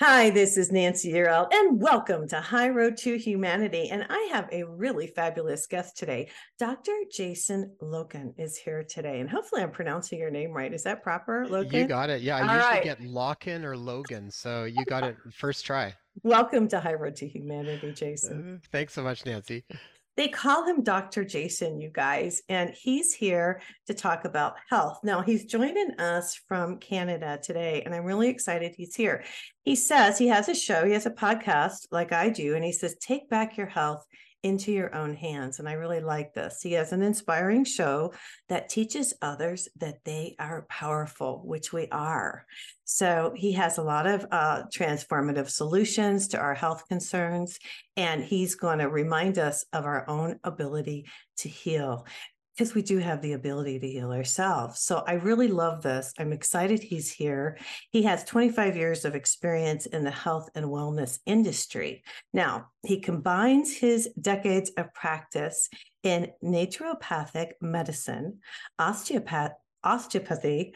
Hi, this is Nancy Yearout, and welcome to High Road to Humanity. And I have a really fabulous guest today. Dr. Jason Loken is here today, and hopefully I'm pronouncing your name right. Is that proper, Loken? You got it. Yeah, I All usually right. get Loken or Logan, so you got it first try. Welcome to High Road to Humanity, Jason. Uh, thanks so much, Nancy. They call him Dr. Jason, you guys, and he's here to talk about health. Now, he's joining us from Canada today, and I'm really excited he's here. He says he has a show, he has a podcast like I do, and he says, Take back your health into your own hands. And I really like this. He has an inspiring show that teaches others that they are powerful, which we are. So he has a lot of uh, transformative solutions to our health concerns, and he's going to remind us of our own ability to heal because we do have the ability to heal ourselves. So I really love this. I'm excited he's here. He has 25 years of experience in the health and wellness industry. Now, he combines his decades of practice in naturopathic medicine, osteopath, osteopathy,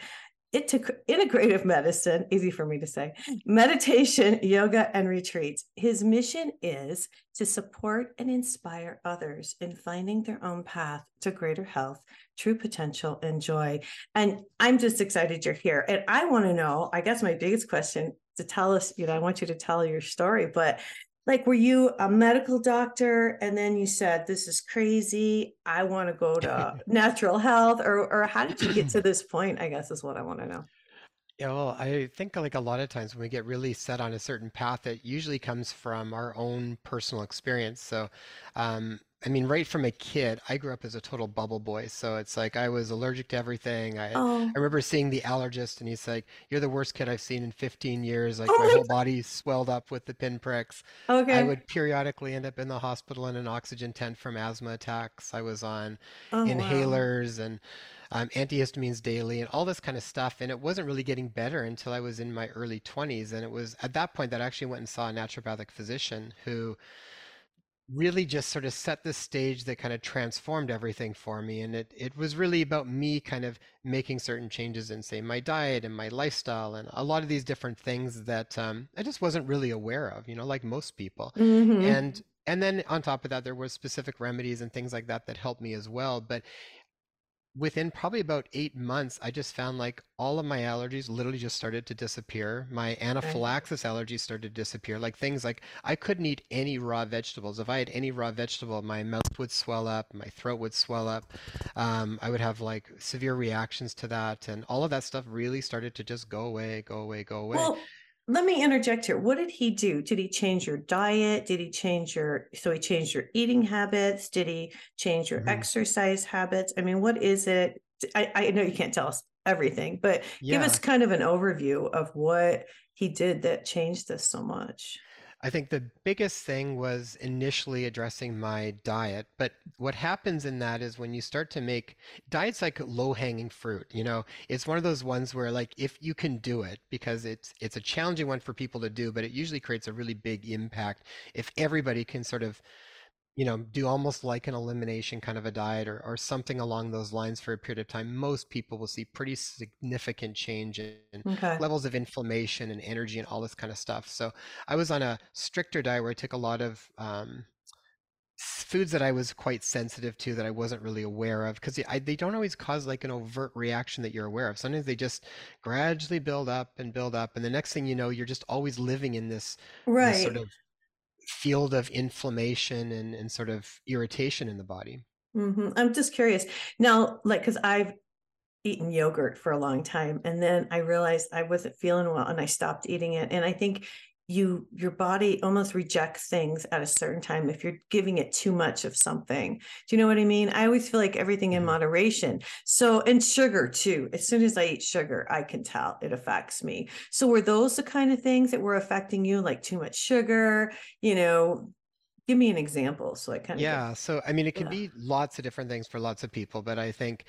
integrative medicine, easy for me to say, mm. meditation, yoga, and retreats. His mission is to support and inspire others in finding their own path to greater health, true potential, and joy. And I'm just excited you're here. And I want to know, I guess my biggest question to tell us, you know, I want you to tell your story, but like were you a medical doctor? And then you said this is crazy. I want to go to natural health or or how did you get to this point i guess is what i want to know. Yeah, well, I think like a lot of times when we get really set on a certain path, it usually comes from our own personal experience. So, um, I mean, right from a kid, I grew up as a total bubble boy. So it's like I was allergic to everything. I, oh. I remember seeing the allergist, and he's like, "You're the worst kid I've seen in 15 years." Like oh my whole body swelled up with the pinpricks. Okay. I would periodically end up in the hospital in an oxygen tent from asthma attacks. I was on oh, inhalers wow. and um, antihistamines daily and all this kind of stuff. And it wasn't really getting better until I was in my early 20s. And it was at that point that I actually went and saw a naturopathic physician who really just sort of set the stage that kind of transformed everything for me and it it was really about me kind of making certain changes in say my diet and my lifestyle and a lot of these different things that um, I just wasn't really aware of you know like most people mm-hmm. and and then on top of that there was specific remedies and things like that that helped me as well but within probably about eight months, I just found like all of my allergies literally just started to disappear. My anaphylaxis allergies started to disappear. Like things like I couldn't eat any raw vegetables. If I had any raw vegetable, my mouth would swell up, my throat would swell up. Um, I would have like severe reactions to that. And all of that stuff really started to just go away, go away, go away. Well, let me interject here. What did he do? Did he change your diet? Did he change your so he changed your eating habits? Did he change your mm-hmm. exercise habits? I mean, what is it? I, I know you can't tell us everything, but yeah. give us kind of an overview of what he did that changed this so much. I think the biggest thing was initially addressing my diet. But what happens in that is when you start to make diets like low hanging fruit, you know, it's one of those ones where like if you can do it, because it's it's a challenging one for people to do, but it usually creates a really big impact if everybody can sort of you know, do almost like an elimination kind of a diet or, or something along those lines for a period of time, most people will see pretty significant change in okay. levels of inflammation and energy and all this kind of stuff. So I was on a stricter diet where I took a lot of um, foods that I was quite sensitive to that I wasn't really aware of because they, they don't always cause like an overt reaction that you're aware of. Sometimes they just gradually build up and build up. And the next thing you know, you're just always living in this, right. this sort of field of inflammation and, and sort of irritation in the body. Mm-hmm. I'm just curious now, like, because I've eaten yogurt for a long time, and then I realized I wasn't feeling well, and I stopped eating it. And I think you your body almost rejects things at a certain time if you're giving it too much of something. Do you know what i mean? I always feel like everything in mm-hmm. moderation. So and sugar too. As soon as i eat sugar i can tell it affects me. So were those the kind of things that were affecting you like too much sugar? You know give me an example so i kind of yeah get, so i mean it can yeah. be lots of different things for lots of people but i think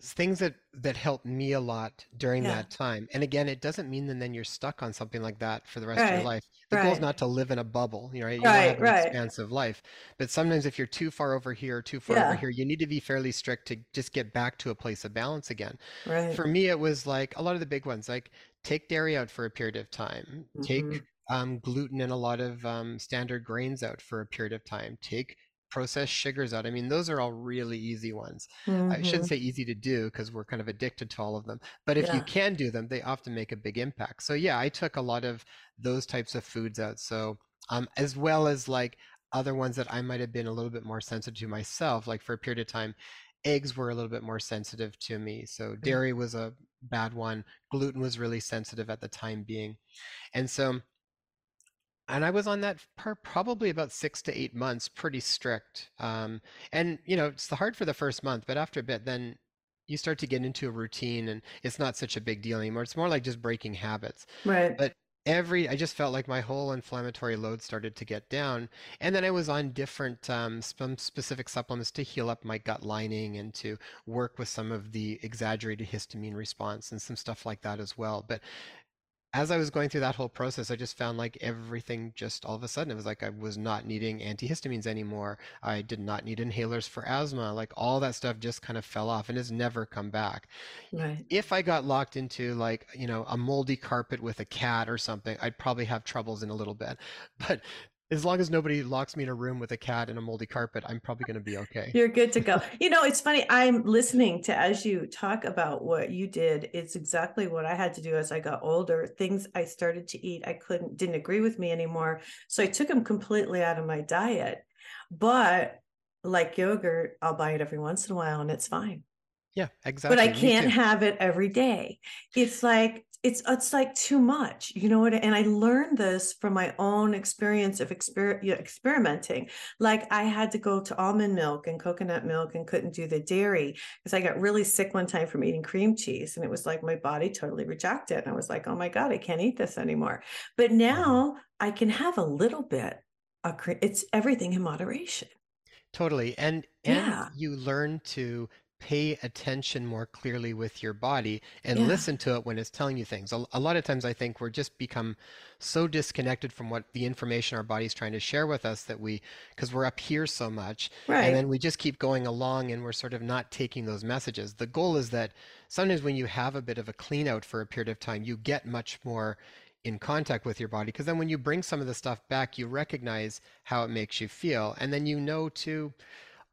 things that that helped me a lot during yeah. that time and again it doesn't mean that then you're stuck on something like that for the rest right. of your life the right. goal is not to live in a bubble you know right? you right, have an right. expansive life but sometimes if you're too far over here or too far yeah. over here you need to be fairly strict to just get back to a place of balance again right. for me it was like a lot of the big ones like take dairy out for a period of time mm-hmm. take um, gluten and a lot of um, standard grains out for a period of time take processed sugars out. I mean, those are all really easy ones. Mm-hmm. I shouldn't mm-hmm. say easy to do because we're kind of addicted to all of them. But if yeah. you can do them, they often make a big impact. So yeah, I took a lot of those types of foods out. So um, as well as like other ones that I might have been a little bit more sensitive to myself, like for a period of time, eggs were a little bit more sensitive to me. So mm. dairy was a bad one. Gluten was really sensitive at the time being. And so and I was on that for probably about six to eight months, pretty strict. Um, and you know, it's hard for the first month, but after a bit, then you start to get into a routine, and it's not such a big deal anymore. It's more like just breaking habits. Right. But every, I just felt like my whole inflammatory load started to get down, and then I was on different um, some specific supplements to heal up my gut lining and to work with some of the exaggerated histamine response and some stuff like that as well. But as I was going through that whole process, I just found like everything just all of a sudden, it was like I was not needing antihistamines anymore. I did not need inhalers for asthma. Like all that stuff just kind of fell off and has never come back. Right. If I got locked into like, you know, a moldy carpet with a cat or something, I'd probably have troubles in a little bit. But as long as nobody locks me in a room with a cat and a moldy carpet, I'm probably going to be okay. You're good to go. you know, it's funny. I'm listening to as you talk about what you did. It's exactly what I had to do as I got older. Things I started to eat, I couldn't, didn't agree with me anymore. So I took them completely out of my diet. But like yogurt, I'll buy it every once in a while and it's fine. Yeah, exactly. But I can't have it every day. It's like it's it's like too much you know what and i learned this from my own experience of exper- experimenting like i had to go to almond milk and coconut milk and couldn't do the dairy because i got really sick one time from eating cream cheese and it was like my body totally rejected and i was like oh my god i can't eat this anymore but mm-hmm. now i can have a little bit of it's everything in moderation totally and and yeah. you learn to pay attention more clearly with your body and yeah. listen to it when it's telling you things. A, a, lot of times I think we're just become so disconnected from what the information our body's trying to share with us that we because we're up here so much right. and then we just keep going along and we're sort of not taking those messages. The goal is that sometimes when you have a bit of a clean out for a period of time, you get much more in contact with your body because then when you bring some of the stuff back, you recognize how it makes you feel and then you know to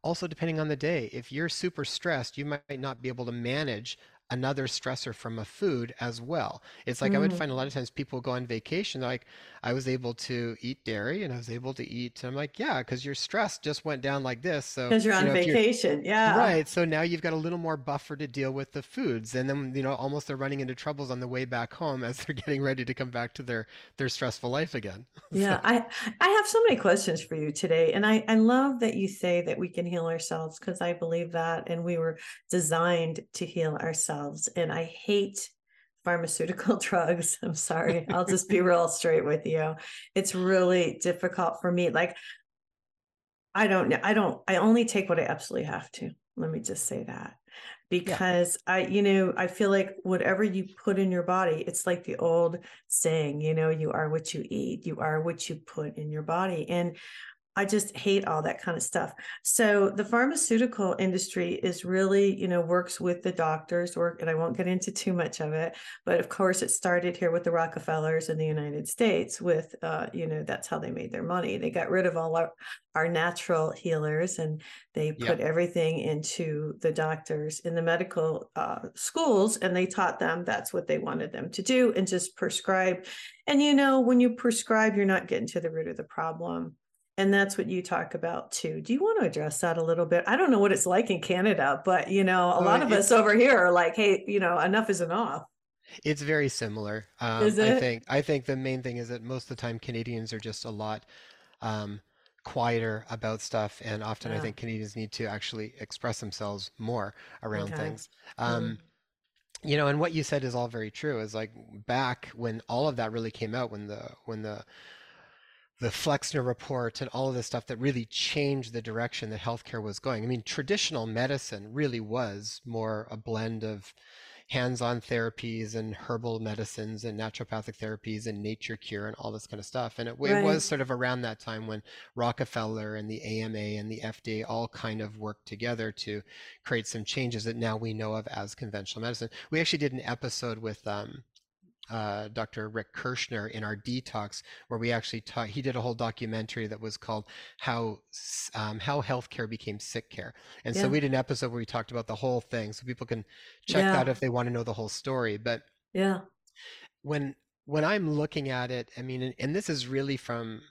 also depending on the day. If you're super stressed you might not be able to manage another stressor from a food as well. It's like mm. I would mm. find a lot of times people go on vacation, like I was able to eat dairy and I was able to eat. I'm like, yeah, because your stress just went down like this. So because you're on you know, vacation, yeah, right. So now you've got a little more buffer to deal with the foods, and then you know almost they're running into troubles on the way back home as they're getting ready to come back to their their stressful life again. Yeah, I I have so many questions for you today, and I I love that you say that we can heal ourselves because I believe that, and we were designed to heal ourselves And I hate pharmaceutical drugs. I'm sorry. I'll just be real straight with you. It's really difficult for me. Like, I don't know. I don't, I only take what I absolutely have to. Let me just say that because yeah. I, you know, I feel like whatever you put in your body, it's like the old saying, you know, you are what you eat, you are what you put in your body. And I just hate all that kind of stuff. So the pharmaceutical industry is really, you know, works with the doctors work, and I won't get into too much of it, but of course it started here with the Rockefellers in the United States with, uh, you know, that's how they made their money. They got rid of all our, our natural healers and they put everything into the doctors in the medical uh, schools and they taught them that's what they wanted them to do and just prescribe. And, you know, when you prescribe, you're not getting to the root of the problem and that's what you talk about too. Do you want to address that a little bit? I don't know what it's like in Canada, but you know, a lot of us over here are like, hey, you know, enough is enough. It's very similar. Um, Is I think I think the main thing is that most of the time Canadians are just a lot um, quieter about stuff, and often I think Canadians need to actually express themselves more around Okay. things. Mm. Um, you know, and what you said is all very true. Is like back when all of that really came out, when the when the the Flexner report and all of this stuff that really changed the direction that healthcare was going. I mean, traditional medicine really was more a blend of hands-on therapies and herbal medicines and naturopathic therapies and nature cure and all this kind of stuff. And it, it was sort of around that time when Rockefeller and the AMA and the FDA all kind of worked together to create some changes that now we know of as conventional medicine. We actually did an episode with um, uh, Dr. Rick Kirschner in our detox, where we actually taught. He did a whole documentary that was called "How um, How Healthcare Became Sick Care," and so we did an episode where we talked about the whole thing, so people can check that if they want to know the whole story. But Yeah. when when I'm looking at it, I mean, and, and this is really from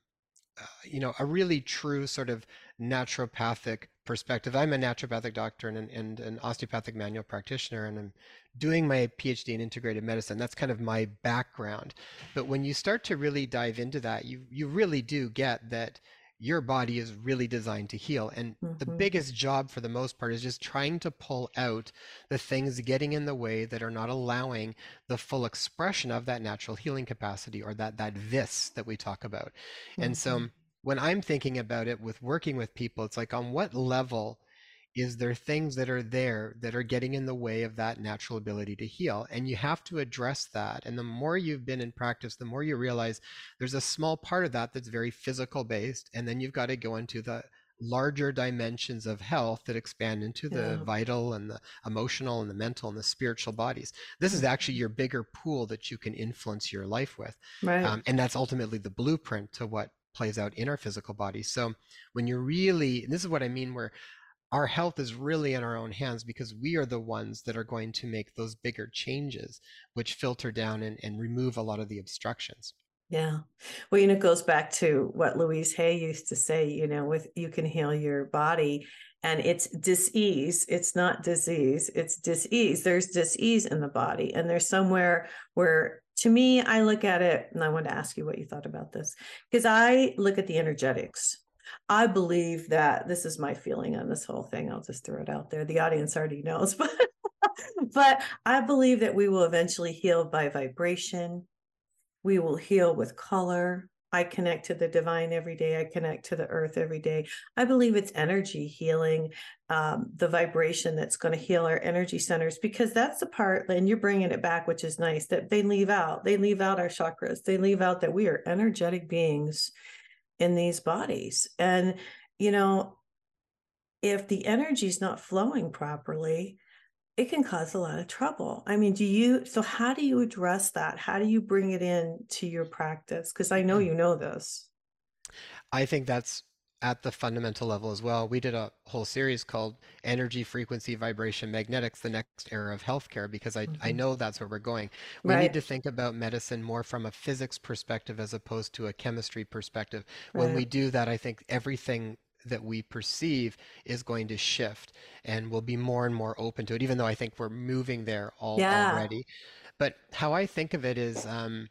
uh, you know, a really true sort of naturopathic perspective. I'm a naturopathic doctor and, an- and an osteopathic manual practitioner, and I'm doing my PhD in integrated medicine. That's kind of my background. But when you start to really dive into that, you you really do get that your body is really designed to heal. And the hmm biggest job for the most part is just trying to pull out the things getting in the way that are not allowing the full expression of that natural healing capacity or that that vis that we talk about. And hmm so when I'm thinking about it with working with people, it's like on what level is there things that are there that are getting in the way of that natural ability to heal? And you have to address that. And the more you've been in practice, the more you realize there's a small part of that that's very physical based. And then you've got to go into the larger dimensions of health that expand into the Yeah. vital and the emotional and the mental and the spiritual bodies. This is actually hmm your bigger pool that you can influence your life with. Right. Um, and that's ultimately the blueprint to what plays out in our physical body. So when you're really, and this is what I mean, where our health is really in our own hands because we are the ones that are going to make those bigger changes, which filter down and, and remove a lot of the obstructions. Yeah. Well, you know, it goes back to what Louise Hay used to say, you know, with you can heal your body and it's disease. It's not disease, it's disease. There's disease in the body. And there's somewhere where, to me, I look at it, and I want to ask you what you thought about this, because I look at the energetics. I believe that this is my feeling on this whole thing. I'll just throw it out there. The audience already knows, but but I believe that we will eventually heal by vibration we will heal with color. I connect to the divine every day. I connect to the earth every day. I believe it's energy healing, um, the vibration that's going to heal our energy centers because that's the part, and you're bringing it back, which is nice that they leave out. They leave out our chakras. They leave out that we are energetic beings in these bodies. And, you know, if the energy is not flowing properly, it can cause a lot of trouble. I mean, do you, so how do you address that? How do you bring it in to your practice? Because I know mm. you know this. I think that's at the fundamental level as well. We did a whole series called Energy, Frequency, Vibration, Magnetics, the next era of healthcare, because I, I Mhm. know that's where we're going. We need to think about medicine more from a physics perspective as opposed to a chemistry perspective. When we do that, I think everything that we perceive is going to shift and we'll be more and more open to it, even though I think we're moving there all Yeah, already. But how I think of it is, um,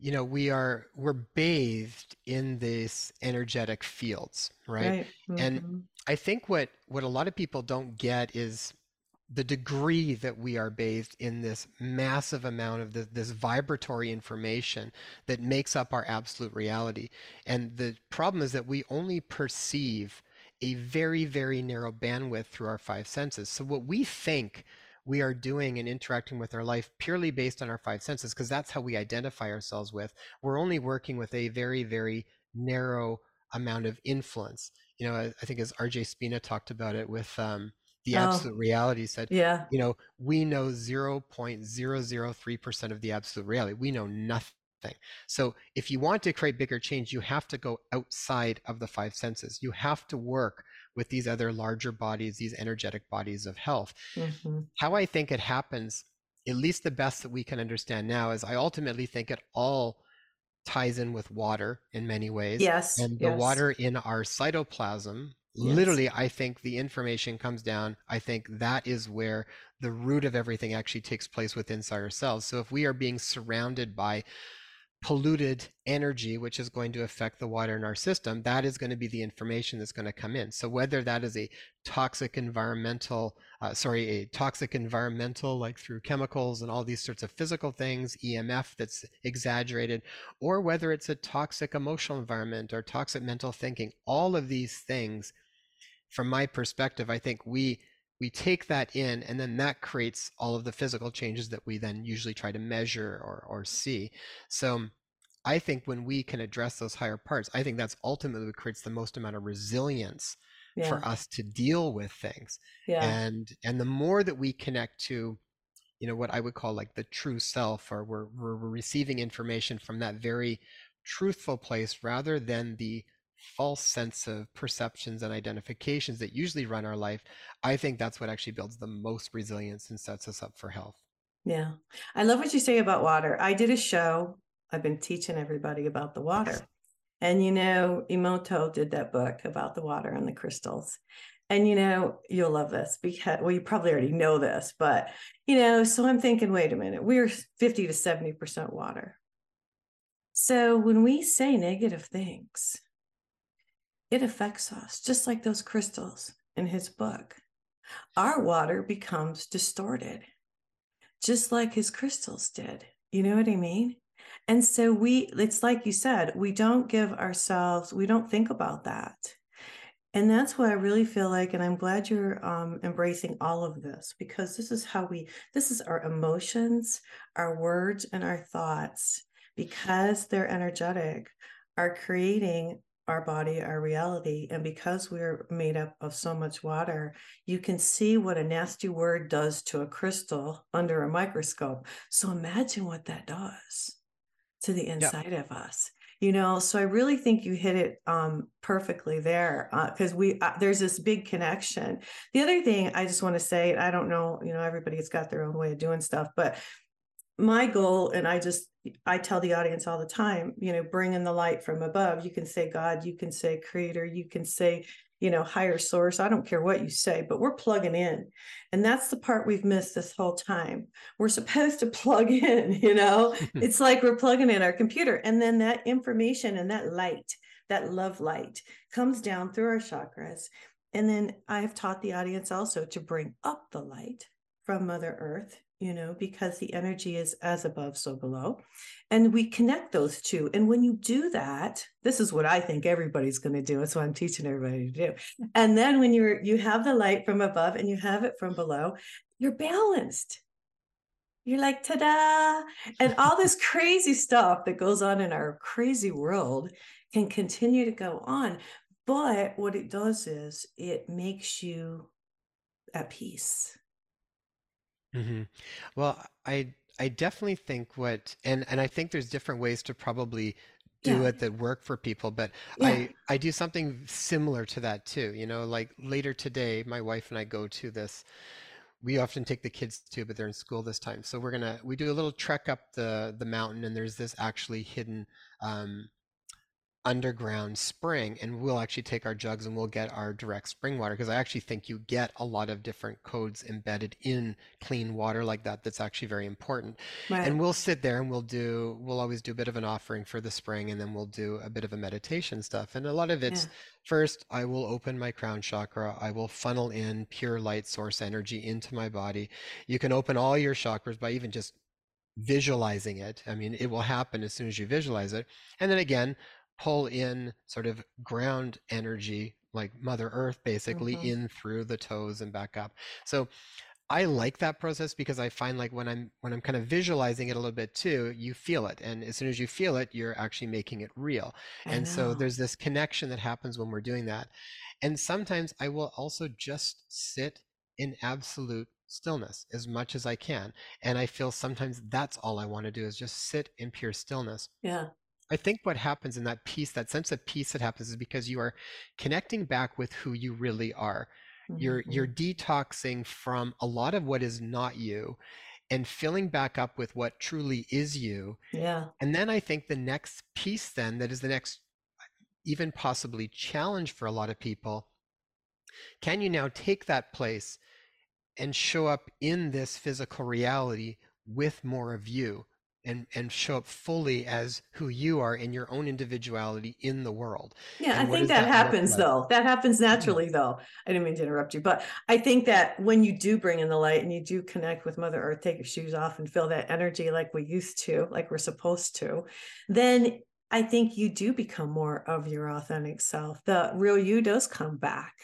you know we are we're bathed in these energetic fields right? Right. and hmm i think what what a lot of people don't get is the degree that we are bathed in this massive amount of the, this vibratory information that makes up our absolute reality. And the problem is that we only perceive a very very narrow bandwidth through our five senses. So what we think we are doing and interacting with our life purely based on our five senses because that's how we identify ourselves with. We're only working with a very very narrow amount of influence. You know i, I think as rj spina talked about it with um, the Oh, absolute reality said yeah. you know we know 0.003% of the absolute reality. We know nothing. So if you want to create bigger change you have to go outside of the five senses. You have to work with these other larger bodies these energetic bodies of health hmm how I think it happens, at least the best that we can understand now, is I ultimately think it all ties in with water in many ways. Yes, And the yes. water in our cytoplasm Yes. literally i think the information comes down i think that is where the root of everything actually takes place within ourselves so if we are being surrounded by polluted energy, which is going to affect the water in our system, that is going to be the information that's going to come in. So whether that is a toxic environmental, uh, sorry, a toxic environmental, like through chemicals and all these sorts of physical things, EMF that's exaggerated, or whether it's a toxic emotional environment or toxic mental thinking, all of these things, from my perspective, I think we we take that in and then that creates all of the physical changes that we then usually try to measure or, or see so i think when we can address those higher parts i think that's ultimately what creates the most amount of resilience Yeah. for us to deal with things Yeah. and and the more that we connect to you know what i would call like the true self or we're, we're we're receiving information from that very truthful place rather than the false sense of perceptions and identifications that usually run our life i think that's what actually builds the most resilience and sets us up for health Yeah. I love what you say about water. I did a show. I've been teaching everybody about the water. And you know, Emoto did that book about the water and the crystals. And you know, you'll love this because well, you probably already know this, but you know, so I'm thinking, wait a minute, we're 50 to 70% water. So when we say negative things, it affects us, just like those crystals in his book. Our water becomes distorted just like his crystals did. You know what I mean? And so we, it's like you said, we don't give ourselves, we don't think about that. And that's what I really feel like. And I'm glad you're um, embracing all of this because this is how we, this is our emotions, our words, and our thoughts, because they're energetic, are creating our body, our reality. And because we're made up of so much water, you can see what a nasty word does to a crystal under a microscope. So imagine what that does to the inside of us. You know, so I really think you hit it um, perfectly there because uh, we uh, there's this big connection. The other thing I just want to say, I don't know, you know, everybody's got their own way of doing stuff, but my goal, and I just I tell the audience all the time, you know, bring in the light from above. You can say God, you can say creator, you can say, you know, higher source. I don't care what you say, but we're plugging in. And that's the part we've missed this whole time. We're supposed to plug in, you know, it's like we're plugging in our computer. And then that information and that light, that love light comes down through our chakras. And then I have taught the audience also to bring up the light from Mother Earth you know, because the energy is as above, so below. And we connect those two. And when you do that, this is what I think everybody's going to do. That's what I'm teaching everybody to do. And then when you're you have the light from above and you have it from below, you're balanced. You're like, ta-da! And all this crazy stuff that goes on in our crazy world can continue to go on. But what it does is it makes you at peace hmm Well, I I definitely think what and and I think there's different ways to probably do yeah it that work for people, but yeah I I do something similar to that too. You know, like later today, my wife and I go to this. We often take the kids to, but they're in school this time. So we're gonna we do a little trek up the the mountain, and there's this actually hidden um, underground spring and we'll actually take our jugs and we'll get our direct spring water because I actually think you get a lot of different codes embedded in clean water like that that's actually very important. right And we'll sit there and we'll do we'll always do a bit of an offering for the spring and then we'll do a bit of a meditation stuff. And a lot of yeah it's first I will open my crown chakra, I will funnel in pure light source energy into my body. You can open all your chakras by even just visualizing it. I mean, it will happen as soon as you visualize it. And then again, pull in sort of ground energy, like Mother Earth, basically hmm in through the toes and back up. So I like that process because I find like when I'm when I'm kind of visualizing it a little bit too, you feel it. And as soon as you feel it, you're actually making it real. I And so there's this connection that happens when we're doing that. And sometimes I will also just sit in absolute stillness as much as I can. And I feel sometimes that's all I want to do is just sit in pure stillness. yeah I think what happens in that peace, that sense of peace that happens is because you are connecting back with who you really are. You're you're hmm detoxing from a lot of what is not you and filling back up with what truly is you. yeah And then I think the next piece then that is the next even possibly challenge for a lot of people can you now take that place and show up in this physical reality with more of you and and show up fully as who you are in your own individuality in the world yeah and i think that, that happens like? though that happens mm-hmm. naturally mm-hmm. though i didn't mean to interrupt you but i think that when you do bring in the light and you do connect with mother earth take your shoes off and feel that energy like we used to like we're supposed to then i think you do become more of your authentic self the real you does come back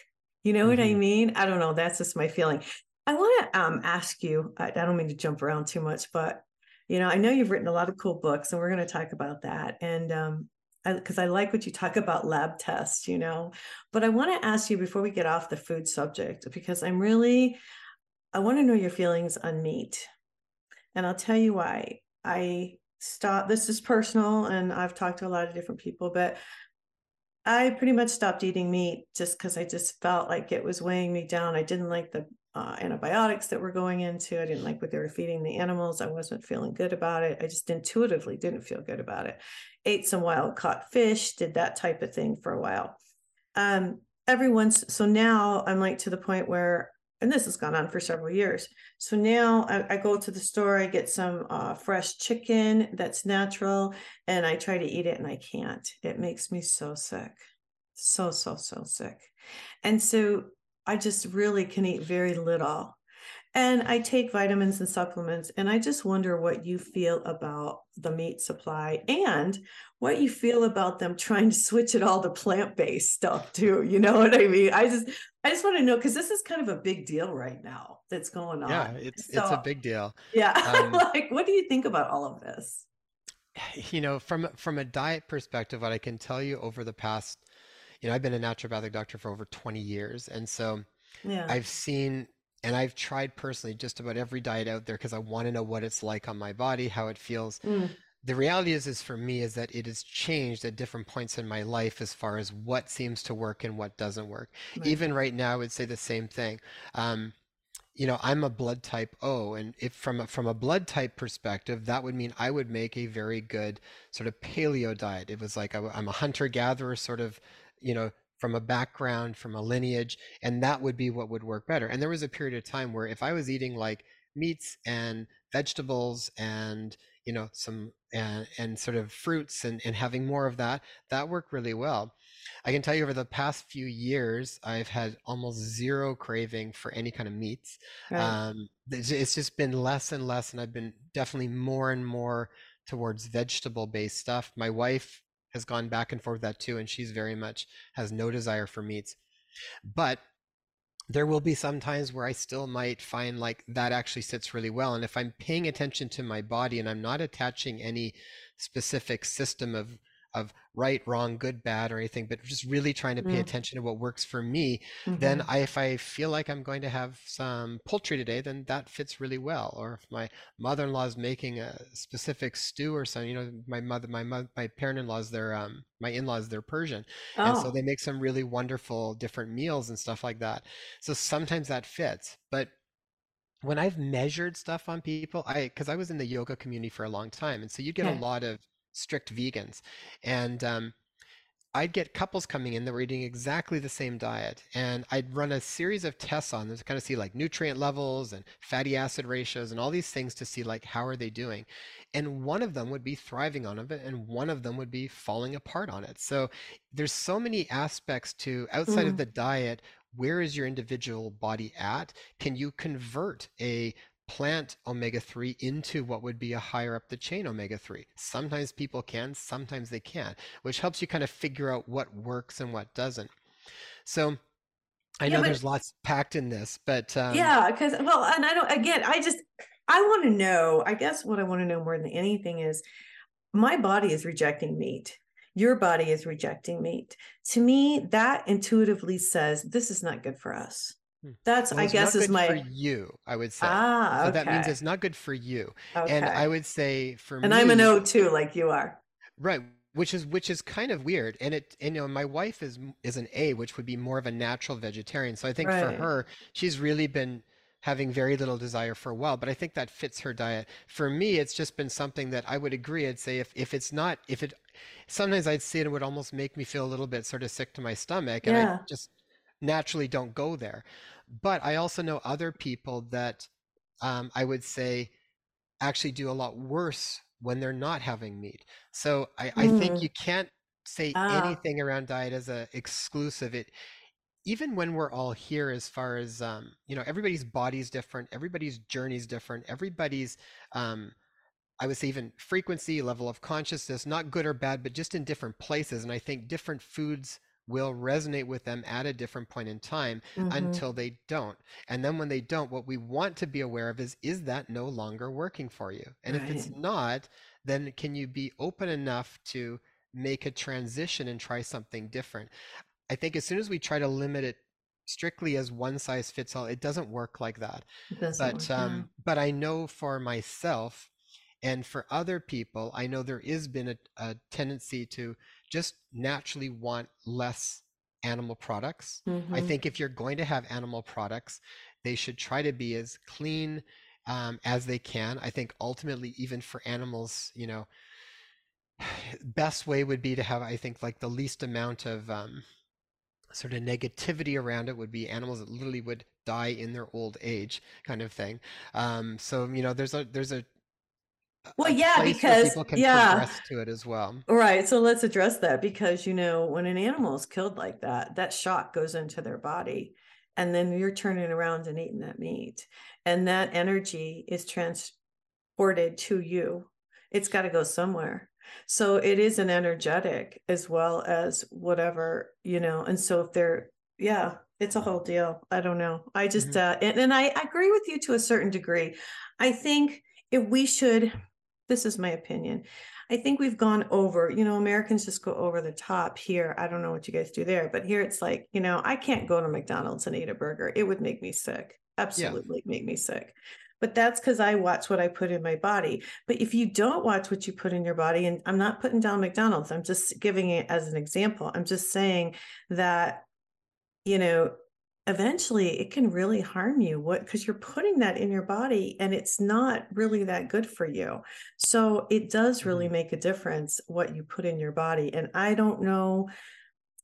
you know mm-hmm. what i mm-hmm. mean i don't know that's just my feeling I want to um, ask you, I, I don't mean to jump around too much, but you know, I know you've written a lot of cool books and we're going to talk about that. And um, because I, I, like what you talk about lab tests, you know, but I want to ask you before we get off the food subject, because I'm really, I want to know your feelings on meat. And I'll tell you why. I stopped, this is personal, and I've talked to a lot of different people, but I pretty much stopped eating meat just because I just felt like it was weighing me down. I didn't like the uh, antibiotics that were going into. I didn't like what they were feeding the animals. I wasn't feeling good about it. I just intuitively didn't feel good about it. Ate some wild caught fish, did that type of thing for a while. Um, everyone's so now I'm like to the point where, and this has gone on for several years. So now I, I go to the store, I get some uh, fresh chicken that's natural, and I try to eat it, and I can't. It makes me so sick, so so so sick. And so I just really can eat very little. And I take vitamins and supplements. And I just wonder what you feel about the meat supply and what you feel about them trying to switch it all to plant-based stuff too. You know what I mean? I just I just want to know because this is kind of a big deal right now that's going on. Yeah, it's so, it's a big deal. Yeah. Um, like what do you think about all of this? You know, from from a diet perspective, what I can tell you over the past you know, I've been a naturopathic doctor for over 20 years. And so yeah. I've seen and I've tried personally just about every diet out there because I want to know what it's like on my body, how it feels. Mm. The reality is, is for me, is that it has changed at different points in my life as far as what seems to work and what doesn't work. Right. Even right now, I would say the same thing. Um, you know, I'm a blood type O, and if from a, from a blood type perspective, that would mean I would make a very good sort of paleo diet. It was like I, I'm a hunter gatherer sort of you know, from a background, from a lineage, and that would be what would work better. And there was a period of time where if I was eating like meats and vegetables and you know some and, and sort of fruits and, and having more of that that worked really well i can tell you over the past few years i've had almost zero craving for any kind of meats right. um, it's just been less and less and i've been definitely more and more towards vegetable based stuff my wife has gone back and forth that too, and she's very much has no desire for meats. But there will be some times where I still might find like that actually sits really well. And if I'm paying attention to my body and I'm not attaching any specific system of of right, wrong, good, bad, or anything, but just really trying to pay mm. attention to what works for me, mm-hmm. then I, if I feel like I'm going to have some poultry today, then that fits really well. Or if my mother-in-law is making a specific stew or something, you know, my mother, my mother, my parent-in-laws, they're um, my in-laws, they're Persian, oh. and so oh. they make some really wonderful different meals and stuff like that. So sometimes that fits, but when I've measured stuff on people, I because I was in the yoga community for a long time, and so you'd get yeah. a lot of strict vegans. And um, I'd get couples coming in that were eating exactly the same diet. And I'd run a series of tests on them to kind of see like nutrient levels and fatty acid ratios and all these things to see like how are they doing. And one of them would be thriving on it and one of them would be falling apart on it. So there's so many aspects to outside mm. of the diet where is your individual body at? Can you convert a plant omega-3 into what would be a higher up the chain omega-3 sometimes people can sometimes they can't which helps you kind of figure out what works and what doesn't. So i yeah, know but, there's lots packed in this but um, yeah because well and i don't again i just i want to know i guess what i want to know more than anything is my body is rejecting meat. Your body is rejecting meat. To me that intuitively says this is not good for us. That's well, I guess is my for you. I would say. Ah, okay. So that means it's not good for you. Okay. And I would say for me. and me, I'm an O too, like you are. Right, which is which is kind of weird. And it, and, you know, my wife is is an A, which would be more of a natural vegetarian. So I think right. for her, she's really been having very little desire for a while. But I think that fits her diet. For me, it's just been something that I would agree. I'd say if if it's not if it sometimes I'd see it, it would almost make me feel a little bit sort of sick to my stomach, and yeah. I just naturally don't go there. But I also know other people that um, I would say actually do a lot worse when they're not having meat. So I, I think Mm. you can't say Ah, anything around diet as a exclusive. It even when we're all here as far as um, you know, everybody's body's different, everybody's journey's different, everybody's um, I would say even frequency, level of consciousness, not good or bad, but just in different places. And I think different foods will resonate with them at a different point in time hmm until they don't. And then when they don't, what we want to be aware of is, is that no longer working for you? And if it's not, then can you be open enough to make a transition and try something different? I think as soon as we try to limit it strictly as one size fits all, it doesn't work like that. It doesn't But work. Yeah. um, but I know for myself and for other people, I know there has been a, a tendency to just naturally want less animal products. I hmm think if you're going to have animal products, they should try to be as clean um, as they can. I think ultimately, even for animals, you know, best way would be to have, I think, like the least amount of um, sort of negativity around it would be animals that literally would die in their old age, kind of thing. Um, so, you know, there's a there's a Well, yeah, because people can yeah, progress to it as well. right. So let's address that because you know when an animal is killed like that, that shock goes into their body, and then you're turning around and eating that meat, and that energy is transported to you. It's got to go somewhere. So it is an energetic as well as whatever, you know. And so if they're, yeah, it's a whole deal. I don't know. I just, hmm uh, and, and I agree with you to a certain degree. I think if we should, this is my opinion. I think we've gone over, you know, Americans just go over the top here. I don't know what you guys do there, but here it's like, you know, I can't go to McDonald's and eat a burger. It would make me sick. Yeah, Absolutely make me sick. But that's because I watch what I put in my body. But if you don't watch what you put in your body, and I'm not putting down McDonald's, I'm just giving it as an example. I'm just saying that, you know, eventually it can really harm you. What because you're putting that in your body and it's not really that good for you. So it does really hmm make a difference what you put in your body. And I don't know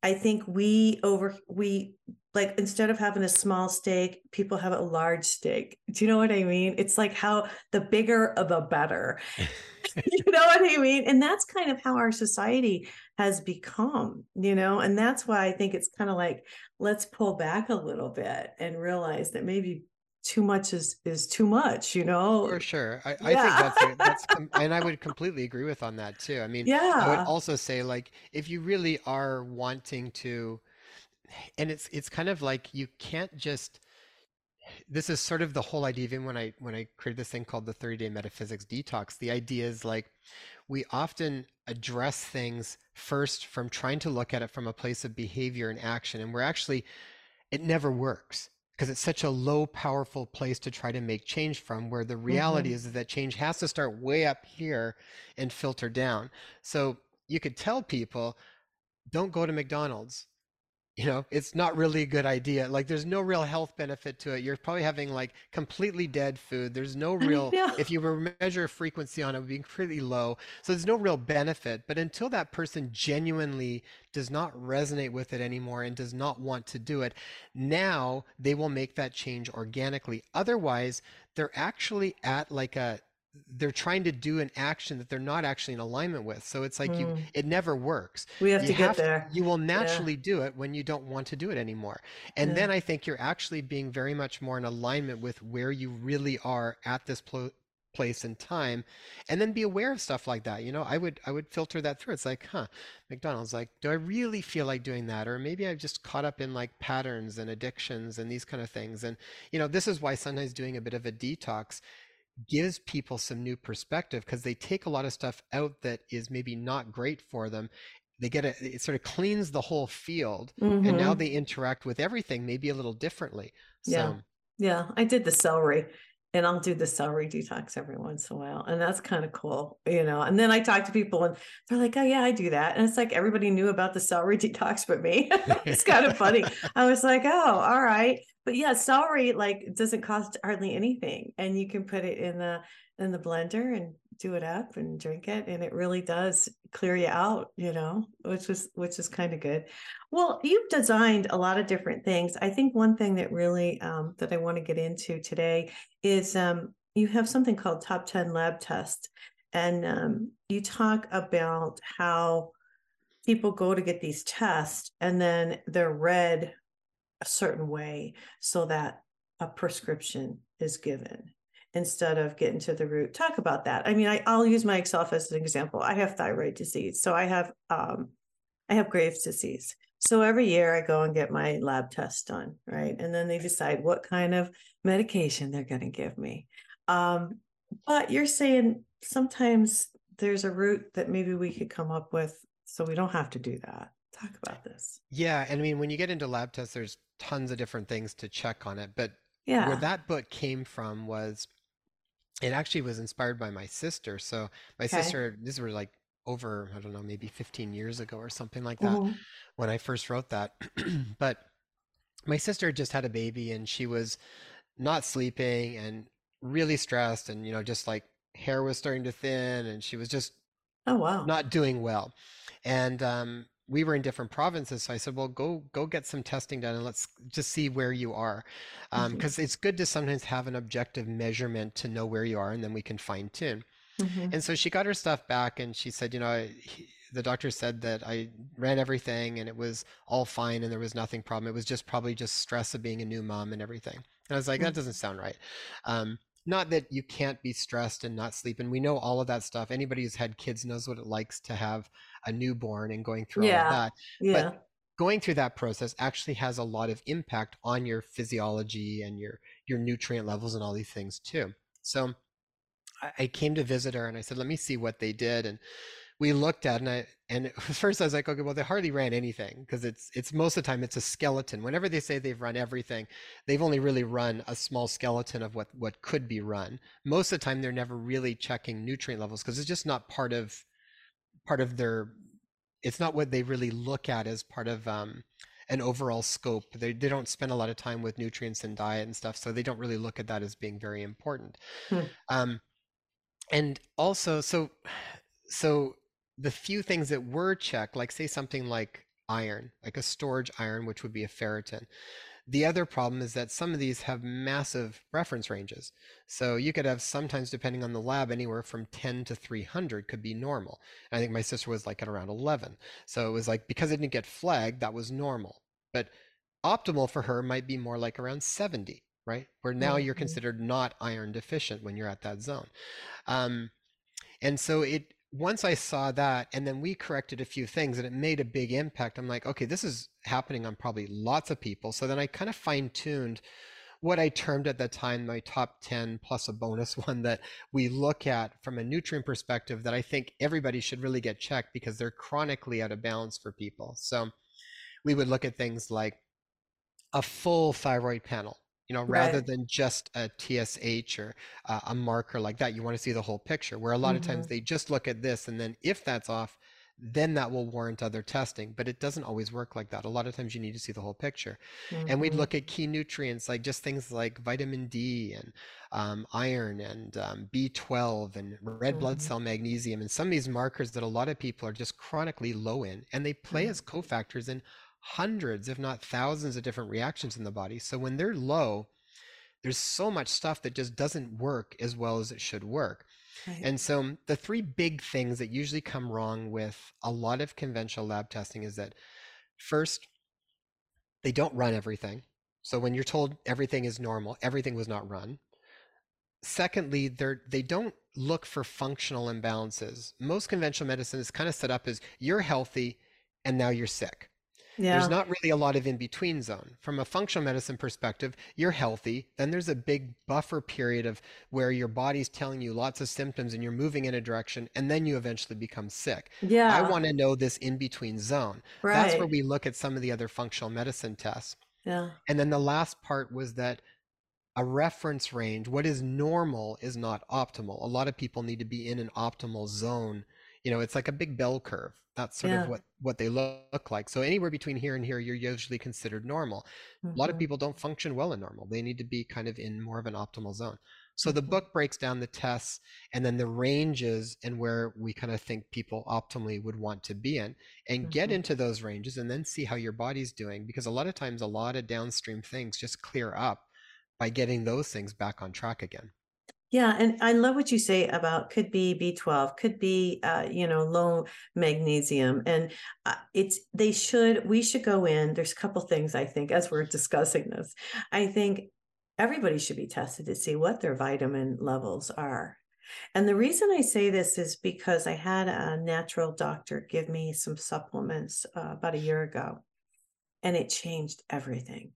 I think we over we like instead of having a small steak, people have a large steak. Do you know what I mean? It's like how the bigger the better. you know what I mean? And that's kind of how our society has become, you know, and that's why I think it's kind of like let's pull back a little bit and realize that maybe too much is is too much, you know For sure. I, I think that's that's and I would completely agree with on that too. I mean, yeah I would also say like if you really are wanting to, and it's it's kind of like you can't just this is sort of the whole idea even when I when I created this thing called the 30 day metaphysics detox. The idea is like we often address things first from trying to look at it from a place of behavior and action, and we're actually it never works because it's such a low powerful place to try to make change from where the reality hmm is that change has to start way up here and filter down. So you could tell people don't go to mcdonald's you know, it's not really a good idea. Like, there's no real health benefit to it. You're probably having like completely dead food. There's no real, if you were to measure frequency on it, it would be pretty low. So there's no real benefit. But until that person genuinely does not resonate with it anymore and does not want to do it, now they will make that change organically. Otherwise, they're actually at like a, they're trying to do an action that they're not actually in alignment with. So it's like you, Mm. it never works. We have You to get have, there. you will Yeah. naturally do it when you don't want to do it anymore. And Yeah. then I think you're actually being very much more in alignment with where you really are at this pl place and time. And then be aware of stuff like that. You know, I would I would filter that through. It's like, huh, McDonald's, like, do I really feel like doing that? Or maybe I've just caught up in like patterns and addictions and these kind of things. And, you know, this is why sometimes doing a bit of a detox gives people some new perspective because they take a lot of stuff out that is maybe not great for them. They get it, it sort of cleans the whole field, and now hmm they interact with everything maybe a little differently. Yeah. Yeah. I did the celery and I'll do the celery detox every once in a while. And that's kind of cool, you know. And then I talk to people and they're like, oh, yeah, I do that. And it's like everybody knew about the celery detox but me. it's kind of funny. I was like, oh, all right. But yeah, celery like doesn't cost hardly anything. And you can put it in the in the blender and do it up and drink it and it really does clear you out you know which is which is kind of good well you've designed a lot of different things i think one thing that really um, that i want to get into today is um, you have something called top 10 lab test and um, you talk about how people go to get these tests and then they're read a certain way so that a prescription is given instead of getting to the root. Talk about that. I mean, I, will use myself as an example. I have thyroid disease, so I have um, I have Graves' disease. So every year I go and get my lab test done, right? And then they decide what kind of medication they're going to give me. Um, but you're saying sometimes there's a route that maybe we could come up with so we don't have to do that. Talk about this. Yeah, and I mean when you get into lab tests, there's tons of different things to check on it. But yeah. where that book came from was it actually was inspired by my sister. So my okay. sister, these were like over, I don't know, maybe 15 years ago or something like that mm-hmm. when I first wrote that. but my sister just had a baby and she was not sleeping and really stressed and, you know, just like hair was starting to thin and she was just oh wow not doing well. And um, we were in different provinces so i said well go go get some testing done and let's just see where you are because um, mm-hmm. it's good to sometimes have an objective measurement to know where you are and then we can fine tune mm-hmm. and so she got her stuff back and she said you know he, the doctor said that i ran everything and it was all fine and there was nothing problem it was just probably just stress of being a new mom and everything and i was like mm-hmm. that doesn't sound right um, not that you can't be stressed and not sleep and we know all of that stuff anybody who's had kids knows what it likes to have a newborn and going through yeah. all of that yeah. but going through that process actually has a lot of impact on your physiology and your your nutrient levels and all these things too so I, I came to visit her and i said let me see what they did and we looked at and I and first I was like, okay, well they hardly ran anything because it's it's most of the time it's a skeleton. Whenever they say they've run everything, they've only really run a small skeleton of what what could be run. Most of the time they're never really checking nutrient levels because it's just not part of part of their it's not what they really look at as part of um, an overall scope. They they don't spend a lot of time with nutrients and diet and stuff, so they don't really look at that as being very important. Hmm. Um, and also, so so the few things that were checked, like say something like iron, like a storage iron, which would be a ferritin. The other problem is that some of these have massive reference ranges. So you could have sometimes, depending on the lab, anywhere from 10 to 300 could be normal. And I think my sister was like at around 11. So it was like because it didn't get flagged, that was normal. But optimal for her might be more like around 70, right? Where now mm-hmm. you're considered not iron deficient when you're at that zone. Um, and so it once I saw that, and then we corrected a few things, and it made a big impact. I'm like, okay, this is happening on probably lots of people. So then I kind of fine tuned what I termed at that time my top 10 plus a bonus one that we look at from a nutrient perspective that I think everybody should really get checked because they're chronically out of balance for people. So we would look at things like a full thyroid panel you know rather right. than just a tsh or uh, a marker like that you want to see the whole picture where a lot mm-hmm. of times they just look at this and then if that's off then that will warrant other testing but it doesn't always work like that a lot of times you need to see the whole picture mm-hmm. and we'd mm-hmm. look at key nutrients like just things like vitamin d and um, iron and um, b12 and red mm-hmm. blood cell magnesium and some of these markers that a lot of people are just chronically low in and they play mm-hmm. as cofactors in hundreds, if not thousands, of different reactions in the body. So when they're low, there's so much stuff that just doesn't work as well as it should work. Right. And so mm, the three big things that usually come wrong with a lot of conventional lab testing is that first, they don't run everything. So when you're told everything is normal, everything was not run. Secondly, they're they don't look for functional imbalances. Most conventional medicine is kind of set up as you're healthy and now you're sick. Yeah. There's not really a lot of in between zone. From a functional medicine perspective, you're healthy. Then there's a big buffer period of where your body's telling you lots of symptoms and you're moving in a direction, and then you eventually become sick. Yeah. I want to know this in between zone. Right. That's where we look at some of the other functional medicine tests. Yeah. And then the last part was that a reference range, what is normal is not optimal. A lot of people need to be in an optimal zone. You know, it's like a big bell curve that's sort yeah. of what what they look like so anywhere between here and here you're usually considered normal mm-hmm. a lot of mm-hmm. people don't function well in normal they need to be kind of in more of an optimal zone So the book breaks down the tests and then the ranges and where we kind of think people optimally would want to be in and get Mhm. into those ranges and then see how your body's doing because a lot of times a lot of downstream things just clear up by getting those things back on track again. Yeah, and I love what you say about could be B12, could be uh, you know low magnesium, and uh, it's they should we should go in. There's a couple things I think as we're discussing this. I think everybody should be tested to see what their vitamin levels are. And the reason I say this is because I had a natural doctor give me some supplements uh, about a year ago, and it changed everything.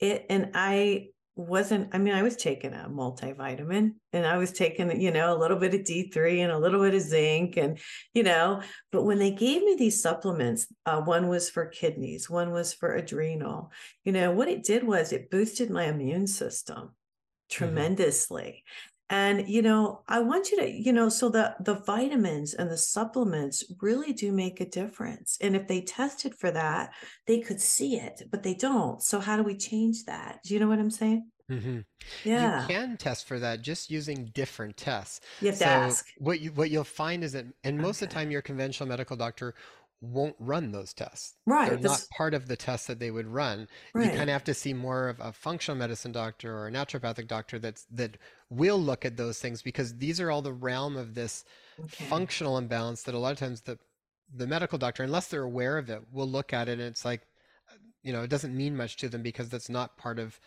It and I wasn't I mean, I was taking a multivitamin and I was taking, you know, a little bit of D3 and a little bit of zinc and, you know, but when they gave me these supplements, uh, one was for kidneys, one was for adrenal, you know, what it did was it boosted my immune system hmm tremendously. And you know, I want you to, you know, so the the vitamins and the supplements really do make a difference. And if they tested for that, they could see it, but they don't. So how do we change that? Do you know what I'm saying? Mm-hmm. You Yeah. can test for that just using different tests. You have to So ask. what you what you'll find is that, and most of the time your conventional medical doctor won't run those tests. Right. They're Right. not part of the tests that they would run. You kind of have to see more of a functional medicine doctor or a naturopathic doctor that's that will look at those things because these are all the realm of this Okay. functional imbalance that a lot of times the the medical doctor, unless they're aware of it, will look at it and it's like, you know, it doesn't mean much to them because that's not part of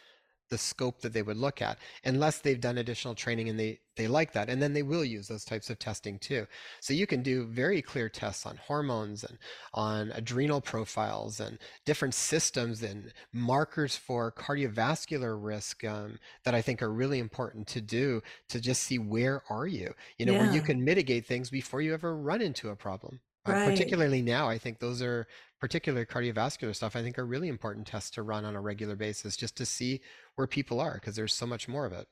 the scope that they would look at unless they've done additional training and they they like that and then they will use those types of testing too. So you can do very clear tests on hormones and on adrenal profiles and different systems and markers for cardiovascular risk um, that i think are really important to do to just see where are you you know where you can mitigate things before you ever run into a problem uh, Right. particularly now i think those are particular cardiovascular stuff i think are really important tests to run on a regular basis just to see where people are because there's so much more of it.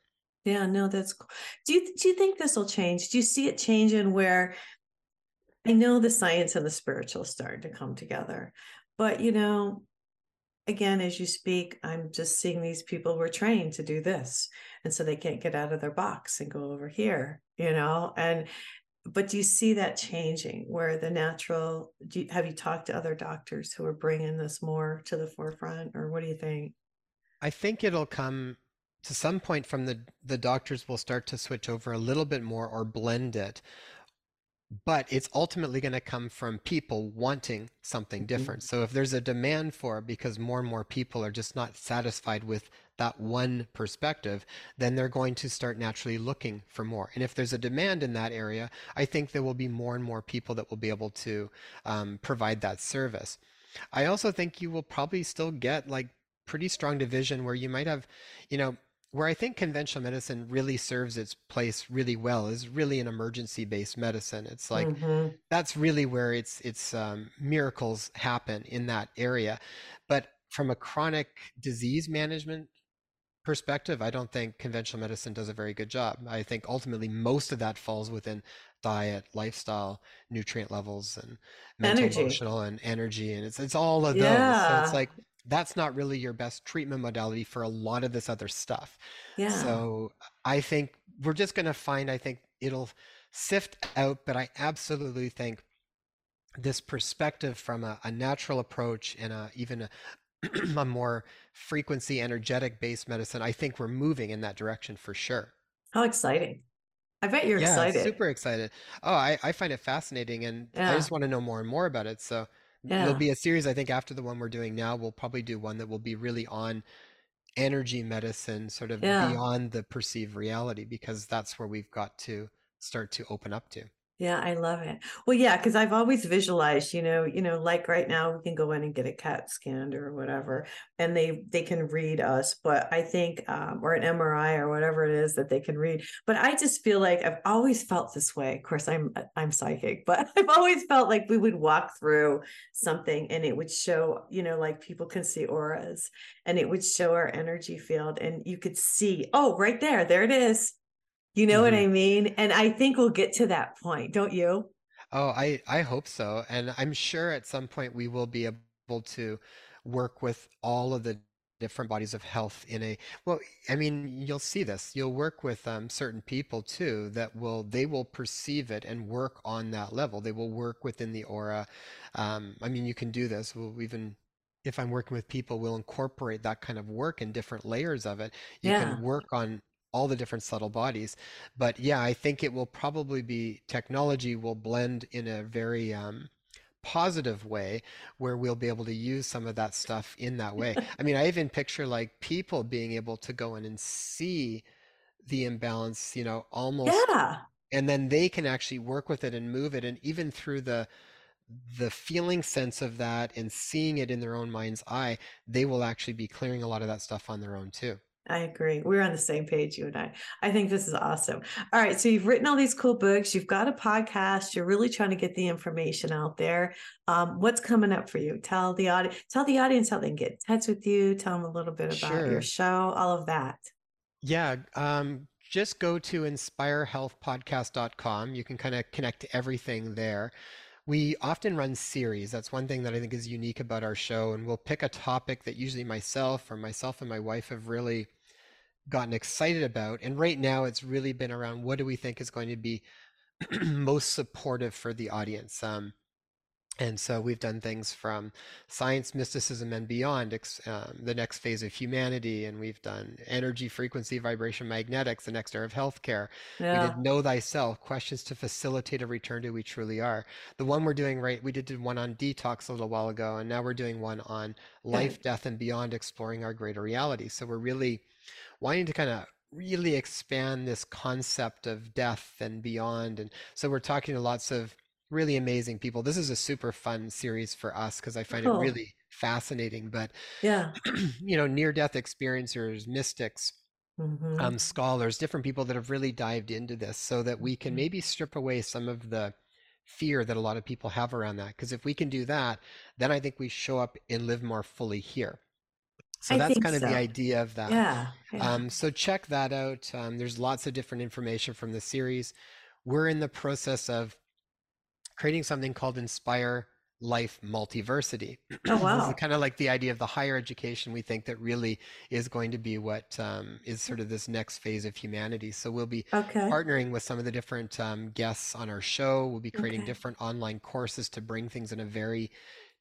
Yeah, no, that's cool. Do you do you think this will change? Do you see it changing where I know the science and the spiritual starting to come together, but you know, again, as you speak, I'm just seeing these people who are trained to do this. And so they can't get out of their box and go over here, you know? And, but do you see that changing where the natural, do you, have you talked to other doctors who are bringing this more to the forefront or what do you think? I think it'll come to some point from the the doctors will start to switch over a little bit more or blend it but it's ultimately going to come from people wanting something Mhm. different. So if there's a demand for it because more and more people are just not satisfied with that one perspective, then they're going to start naturally looking for more. And if there's a demand in that area, I think there will be more and more people that will be able to um, provide that service. I also think you will probably still get like pretty strong division where you might have, you know, where I think conventional medicine really serves its place really well is really an emergency-based medicine. It's like Mhm. that's really where it's it's um, miracles happen in that area. But from a chronic disease management perspective, I don't think conventional medicine does a very good job. I think ultimately most of that falls within diet, lifestyle, nutrient levels, and mental, Energy. emotional, and energy, and it's it's all of those. So it's like that's not really your best treatment modality for a lot of this other stuff. Yeah. So I think we're just going to find, I think it'll sift out, but I absolutely think this perspective from a, a natural approach and a, even a, a more frequency energetic based medicine, I think we're moving in that direction for sure. How exciting. I bet you're Yeah, excited. super excited. Oh, I, I find it fascinating and I just want to know more and more about it. So there'll be a series, I think, after the one we're doing now. We'll probably do one that will be really on energy medicine, sort of Yeah. beyond the perceived reality, because that's where we've got to start to open up to. Yeah, I love it. Well, yeah, because I've always visualized, you know, you know, like right now we can go in and get a CAT scanned or whatever, and they they can read us. But I think, um, or an MRI or whatever it is that they can read. But I just feel like I've always felt this way. Of course, I'm uh, I'm psychic, but I've always felt like we would walk through something and it would show, you know, like people can see auras, and it would show our energy field, and you could see, oh, right there, there it is you know what hmm I mean? And I think we'll get to that point, don't you? Oh, I I hope so. And I'm sure at some point we will be able to work with all of the different bodies of health in a well i mean you'll see this you'll work with um, certain people too that will they will perceive it and work on that level they will work within the aura um, i mean you can do this we'll even if i'm working with people we'll incorporate that kind of work in different layers of it you Yeah. can work on all the different subtle bodies but yeah i think it will probably be technology will blend in a very um, positive way where we'll be able to use some of that stuff in that way. I mean, I even picture like people being able to go in and see the imbalance, you know, almost, Yeah. and then they can actually work with it and move it. And even through the the feeling sense of that and seeing it in their own mind's eye, they will actually be clearing a lot of that stuff on their own too. I agree. We're on the same page, you and I. I think this is awesome. All right. So you've written all these cool books. You've got a podcast. You're really trying to get the information out there. Um, what's coming up for you? Tell the audience, tell the audience how they can get in touch with you. Tell them a little bit about your show, all of that. Yeah, um, just go to inspirehealthpodcast.com. You can kind of connect to everything there. We often run series. That's one thing that I think is unique about our show. And we'll pick a topic that usually myself or myself and my wife have really gotten excited about. And right now, it's really been around what do we think is going to be most supportive for the audience. Um, and so we've done things from science, mysticism, and beyond, um, the next phase of humanity. And we've done energy, frequency, vibration, magnetics, the next era of healthcare. We did know thyself, questions to facilitate a return to who we truly are. The one we're doing right, we did did one on detox a little while ago, and now we're doing one on life, death, and beyond, exploring our greater reality. So we're really wanting to kind of really expand this concept of death and beyond. And so we're talking to lots of really amazing people. This is a super fun series for us because I find it really fascinating. But, Yeah. you know, near death experiencers, mystics, Mhm. um, scholars, different people that have really dived into this so that we can Mhm. maybe strip away some of the fear that a lot of people have around that. Because if we can do that, then I think we show up and live more fully here. So I that's kind of the idea of that. Yeah. Yeah. Um, so check that out. Um, there's lots of different information from the series. We're in the process of creating something called Inspire Life Multiversity. Oh, This is wow. kind of like the idea of the higher education we think that really is going to be what um, is sort of this next phase of humanity. So we'll be Okay. partnering with some of the different um, guests on our show. We'll be creating Okay. different online courses to bring things in a very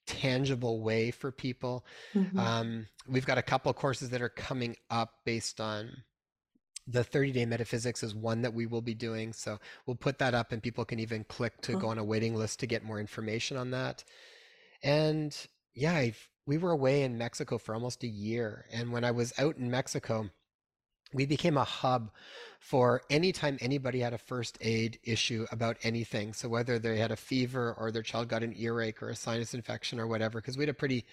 tangible way for people. Mhm. Um, we've got a couple of courses that are coming up based on the 30 day metaphysics is one that we will be doing. So we'll put that up and people can even click to go on a waiting list to get more information on that. And yeah, I've, we were away in Mexico for almost a year. And when I was out in Mexico, we became a hub for anytime anybody had a first aid issue about anything. So whether they had a fever or their child got an earache or a sinus infection or whatever, because we had a pretty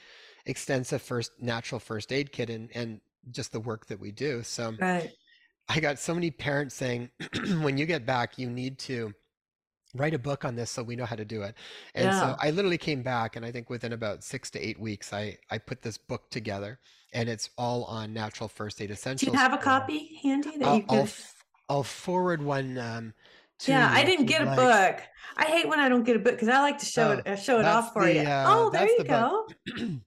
extensive first natural first aid kit and, and just the work that we do. So Right. I got so many parents saying, when you get back, you need to write a book on this so we know how to do it. And so I literally came back, and I think within about six to eight weeks, I, I put this book together, and it's all on natural first aid essentials Do you have a copy handy that I'll, you I'll, could? f- I'll forward one um, to Yeah, I didn't get a like. book. I hate when I don't get a book because I like to show Oh, it uh, show it off for the you. uh, Oh, there you the go.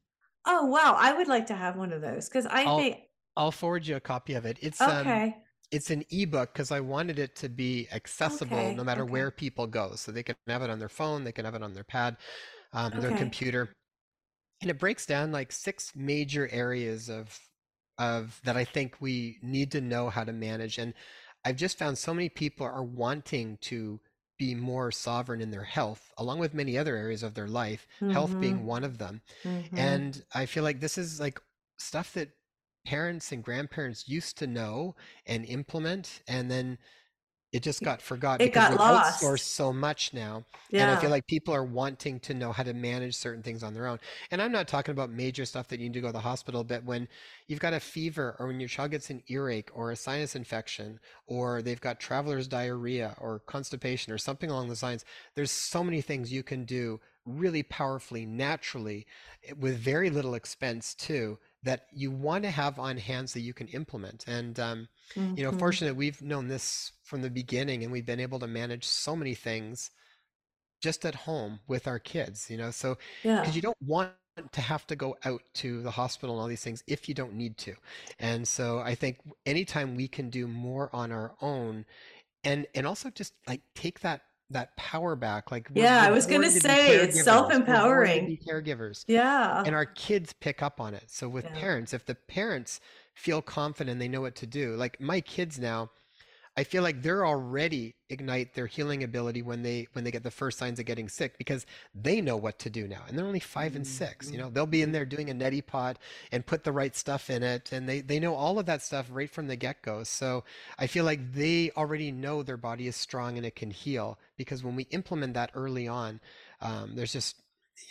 Oh, wow. I would like to have one of those because I I'll think I'll forward you a copy of it. It's um okay, it's an ebook because I wanted it to be accessible okay, no matter okay, where people go. So they can have it on their phone, they can have it on their pad, um, their computer. And it breaks down like six major areas of of that I think we need to know how to manage. And I've just found so many people are wanting to be more sovereign in their health, along with many other areas of their life, health Mm-hmm. being one of them. Mm-hmm. And I feel like this is like stuff that parents and grandparents used to know and implement, and then it just got forgotten It because got we lost. outsource so much now. And I feel like people are wanting to know how to manage certain things on their own. And I'm not talking about major stuff that you need to go to the hospital, but when you've got a fever or when your child gets an earache or a sinus infection or they've got traveler's diarrhea or constipation or something along those lines, there's so many things you can do really powerfully, naturally, eh, with very little expense too, that you want to have on hand that you can implement. And um, you know, Mhm. fortunately, we've known this from the beginning and we've been able to manage so many things just at home with our kids, you know. So, because Yeah. you don't want to have to go out to the hospital and all these things if you don't need to. And so I think anytime we can do more on our own and and also just like take that that power back like yeah i was gonna say it's self-empowering. caregivers. Yeah. And our kids pick up on it. So with yeah. parents if the parents feel confident they know what to do like my kids now I feel like they're already ignite their healing ability when they when they get the first signs of getting sick because they know what to do now and they're only 5 and mm-hmm. 6 you know? Mm-hmm. They'll be in there mm-hmm. doing a neti pot and put the right stuff in it and they they know all of that stuff right from the get-go. So i feel like they already know their body is strong and it can heal because when we implement that early on um, there's just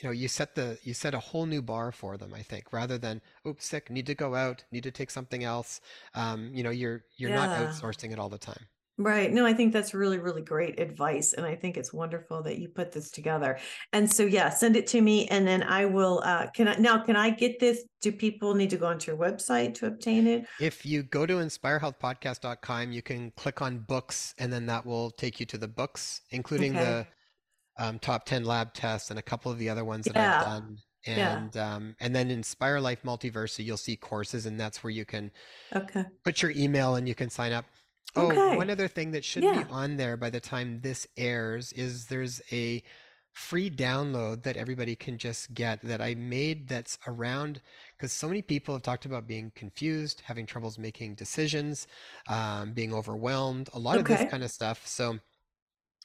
you know you set the you set a whole new bar for them i think rather than oops sick need to go out need to take something else. Um, you know you're you're yeah. not outsourcing it all the time. Right. No i think that's really really great advice and i think it's wonderful that you put this together. And so yeah send it to me and then i will uh can i now can i get this? Do people need to go onto your website to obtain it? If you go to inspirehealthpodcast.com you can click on books and then that will take you to the books including okay. Um, top 10 lab tests and a couple of the other ones that yeah. I've done. And yeah. um, and then Inspire Life Multiversity, you'll see courses, and that's where you can okay. put your email and you can sign up. Oh, okay. one other thing that should yeah. be on there by the time this airs is there's a free download that everybody can just get that I made that's around because so many people have talked about being confused, having troubles making decisions, um, being overwhelmed, a lot okay. of this kind of stuff. So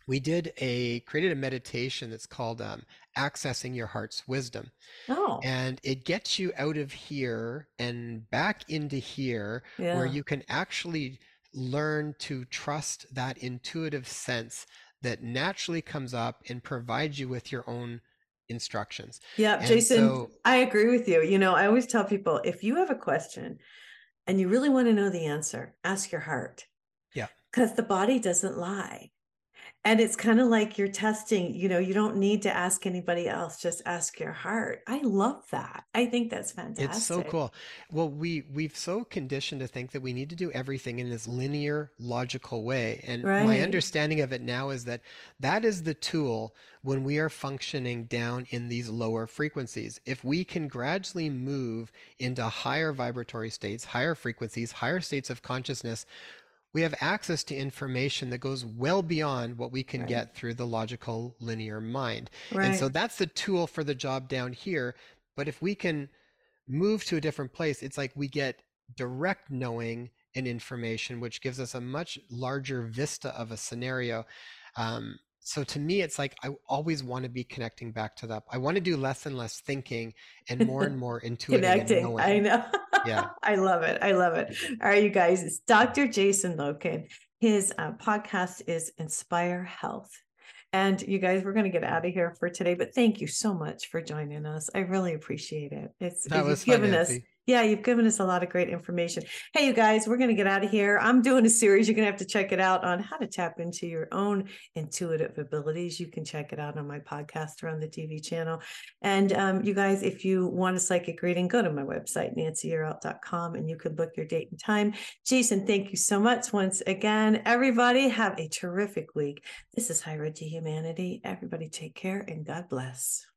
we did a created a meditation that's called um, accessing your heart's wisdom. Oh. And it gets you out of here and back into here yeah. where you can actually learn to trust that intuitive sense that naturally comes up and provides you with your own instructions. Yeah and jason so, i agree with you. You know i always tell people if you have a question and you really want to know the answer ask your heart. Yeah. Because the body doesn't lie and it's kind of like you're testing you know you don't need to ask anybody else just ask your heart. I love that. I think that's fantastic it's so cool. Well we we've so conditioned to think that we need to do everything in this linear logical way and right. my understanding of it now is that that is the tool when we are functioning down in these lower frequencies. If we can gradually move into higher vibratory states higher frequencies higher states of consciousness we have access to information that goes well beyond what we can right. get through the logical linear mind. Right. And so that's the tool for the job down here. But if we can move to a different place, it's like we get direct knowing and information, which gives us a much larger vista of a scenario. Um, so to me it's like i always want to be connecting back to that i want to do less and less thinking and more and more intuiting connecting i know. Yeah. I love it i love it. All right you guys it's dr jason loken. His uh, podcast is inspire health. And you guys, we're going to get out of here for today, but thank you so much for joining us. I really appreciate it. It's that was given us yeah, you've given us a lot of great information. Hey, you guys, we're going to get out of here. I'm doing a series. You're going to have to check it out on how to tap into your own intuitive abilities. You can check it out on my podcast or on the TV channel. And um, you guys, if you want a psychic reading, go to my website, nancyyearout.com, and you can book your date and time. Jason, thank you so much once again. Everybody, have a terrific week. This is High Road to Humanity. Everybody, take care and God bless.